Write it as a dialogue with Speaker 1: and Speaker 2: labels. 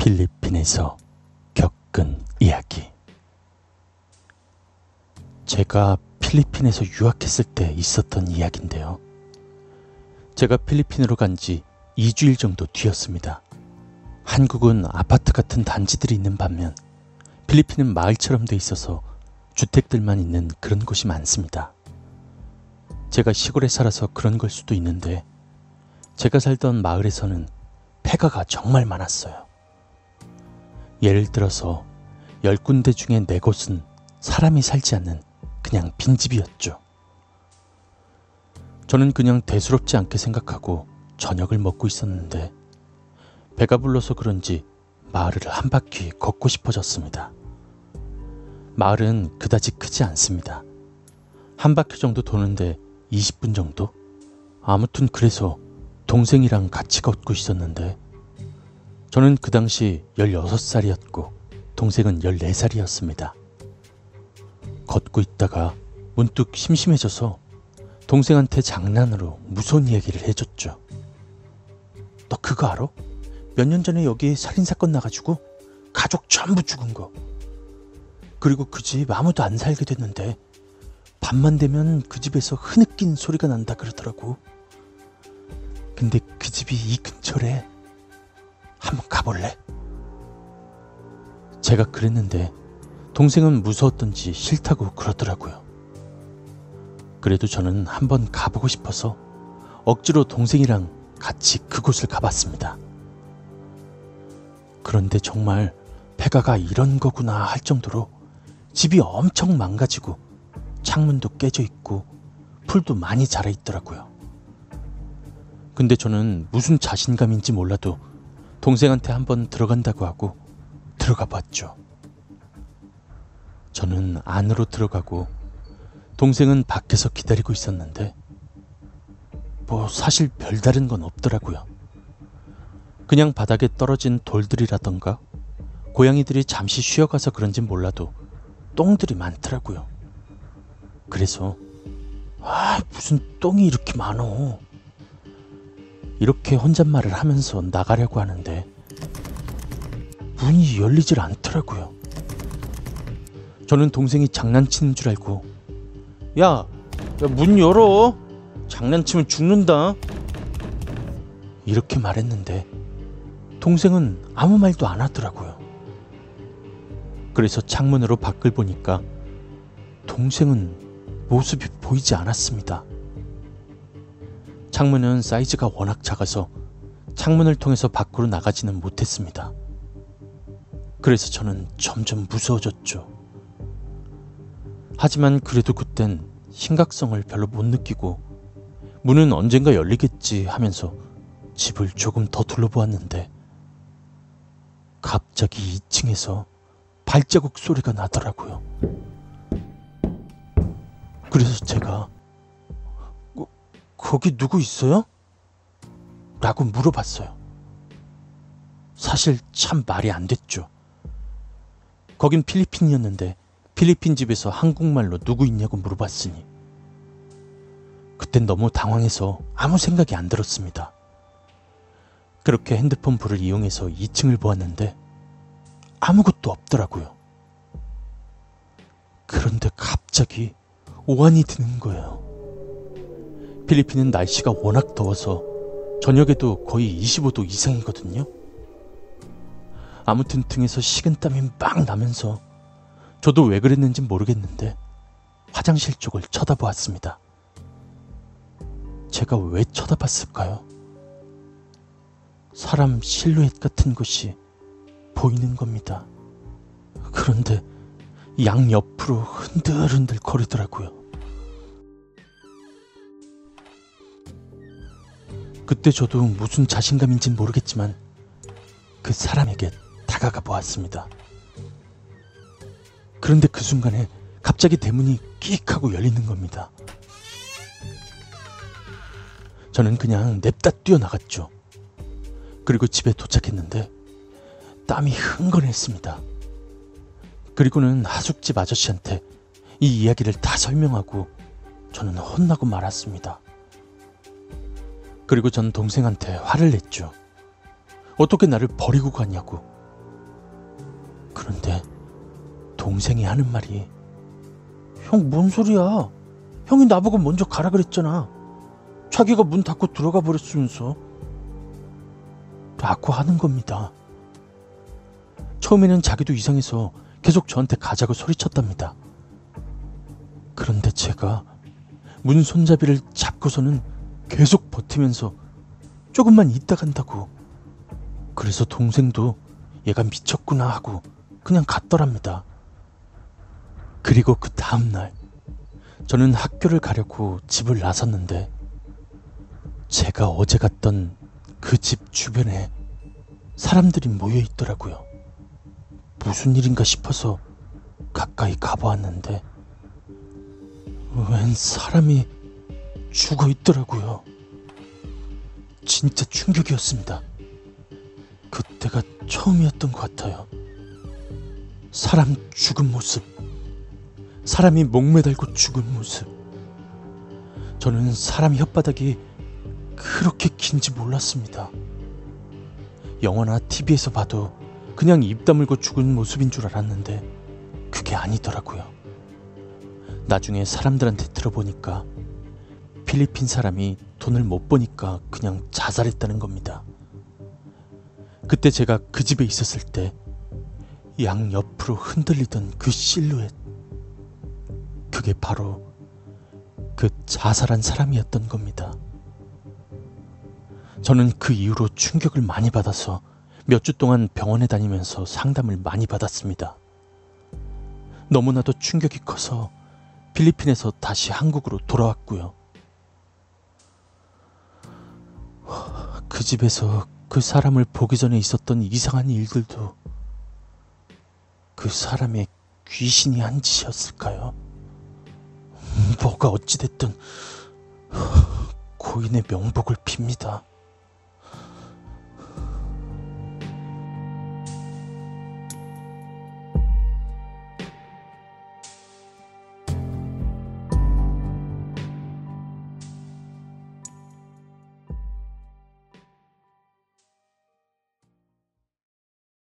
Speaker 1: 필리핀에서 겪은 이야기. 제가 필리핀에서 유학했을 때 있었던 이야기인데요. 제가 필리핀으로 간 지 2주일 정도 뒤였습니다. 한국은 아파트 같은 단지들이 있는 반면 필리핀은 마을처럼 돼 있어서 주택들만 있는 그런 곳이 많습니다. 제가 시골에 살아서 그런 걸 수도 있는데 제가 살던 마을에서는 폐가가 정말 많았어요. 예를 들어서 열 군데 중에 네 곳은 사람이 살지 않는 그냥 빈집이었죠. 저는 그냥 대수롭지 않게 생각하고 저녁을 먹고 있었는데 배가 불러서 그런지 마을을 한 바퀴 걷고 싶어졌습니다. 마을은 그다지 크지 않습니다. 한 바퀴 정도 도는데 20분 정도? 아무튼 그래서 동생이랑 같이 걷고 있었는데 저는 그 당시 16살이었고 동생은 14살이었습니다. 걷고 있다가 문득 심심해져서 동생한테 장난으로 무서운 얘기를 해줬죠. 너 그거 알아? 몇 년 전에 여기 살인사건 나가지고 가족 전부 죽은 거. 그리고 그 집 아무도 안 살게 됐는데 밤만 되면 그 집에서 흐느낀 소리가 난다 그러더라고. 근데 그 집이 이 근처래. 한번 가볼래? 제가 그랬는데 동생은 무서웠던지 싫다고 그러더라고요. 그래도 저는 한번 가보고 싶어서 억지로 동생이랑 같이 그곳을 가봤습니다. 그런데 정말 폐가가 이런 거구나 할 정도로 집이 엄청 망가지고 창문도 깨져 있고 풀도 많이 자라 있더라고요. 근데 저는 무슨 자신감인지 몰라도 동생한테 한번 들어간다고 하고 들어가 봤죠. 저는 안으로 들어가고 동생은 밖에서 기다리고 있었는데 뭐 사실 별다른 건 없더라고요. 그냥 바닥에 떨어진 돌들이라던가 고양이들이 잠시 쉬어가서 그런진 몰라도 똥들이 많더라고요. 그래서 아 무슨 똥이 이렇게 많어 이렇게 혼잣말을 하면서 나가려고 하는데 문이 열리질 않더라고요. 저는 동생이 장난치는 줄 알고 야, 야, 문 열어. 장난치면 죽는다. 이렇게 말했는데 동생은 아무 말도 안 하더라고요. 그래서 창문으로 밖을 보니까 동생은 모습이 보이지 않았습니다. 창문은 사이즈가 워낙 작아서 창문을 통해서 밖으로 나가지는 못했습니다. 그래서 저는 점점 무서워졌죠. 하지만 그래도 그땐 심각성을 별로 못 느끼고 문은 언젠가 열리겠지 하면서 집을 조금 더 둘러보았는데 갑자기 2층에서 발자국 소리가 나더라고요. 그래서 제가 거, 거기 누구 있어요? 라고 물어봤어요. 사실 참 말이 안 됐죠. 거긴 필리핀이었는데 필리핀 집에서 한국말로 누구 있냐고 물어봤으니 그땐 너무 당황해서 아무 생각이 안 들었습니다. 그렇게 핸드폰 불을 이용해서 2층을 보았는데 아무것도 없더라고요. 그런데 갑자기 오한이 드는 거예요. 필리핀은 날씨가 워낙 더워서 저녁에도 거의 25도 이상이거든요. 아무튼 등에서 식은땀이 막 나면서 저도 왜 그랬는지 모르겠는데 화장실 쪽을 쳐다보았습니다. 제가 왜 쳐다봤을까요? 사람 실루엣 같은 것이 보이는 겁니다. 그런데 양 옆으로 흔들흔들 거리더라고요. 그때 저도 무슨 자신감인진 모르겠지만 그 사람에게 다가가 보았습니다. 그런데 그 순간에 갑자기 대문이 끽 하고 열리는 겁니다. 저는 그냥 냅다 뛰어나갔죠. 그리고 집에 도착했는데 땀이 흥건했습니다. 그리고는 하숙집 아저씨한테 이 이야기를 다 설명하고 저는 혼나고 말았습니다. 그리고 전 동생한테 화를 냈죠. 어떻게 나를 버리고 가냐고. 그런데 동생이 하는 말이 형 뭔 소리야? 형이 나보고 먼저 가라 그랬잖아. 자기가 문 닫고 들어가 버렸으면서. 라고 하는 겁니다. 처음에는 자기도 이상해서 계속 저한테 가자고 소리쳤답니다. 그런데 제가 문 손잡이를 잡고서는 계속 버티면서 조금만 있다 간다고. 그래서 동생도 얘가 미쳤구나 하고 그냥 갔더랍니다. 그리고 그 다음날 저는 학교를 가려고 집을 나섰는데 제가 어제 갔던 그 집 주변에 사람들이 모여 있더라고요. 무슨 일인가 싶어서 가까이 가보았는데 웬 사람이 죽어 있더라고요. 진짜 충격이었습니다. 그때가 처음이었던 것 같아요. 사람 죽은 모습. 사람이 목매달고 죽은 모습. 저는 사람 혓바닥이 그렇게 긴지 몰랐습니다. 영화나 TV에서 봐도 그냥 입 다물고 죽은 모습인 줄 알았는데 그게 아니더라고요. 나중에 사람들한테 들어보니까 필리핀 사람이 돈을 못 버니까 그냥 자살했다는 겁니다. 그때 제가 그 집에 있었을 때 양 옆으로 흔들리던 그 실루엣. 그게 바로 그 자살한 사람이었던 겁니다. 저는 그 이후로 충격을 많이 받아서 몇 주 동안 병원에 다니면서 상담을 많이 받았습니다. 너무나도 충격이 커서 필리핀에서 다시 한국으로 돌아왔고요. 그 집에서 그 사람을 보기 전에 있었던 이상한 일들도 그 사람의 귀신이 한 짓이었을까요? 뭐가 어찌됐든 고인의 명복을 빕니다.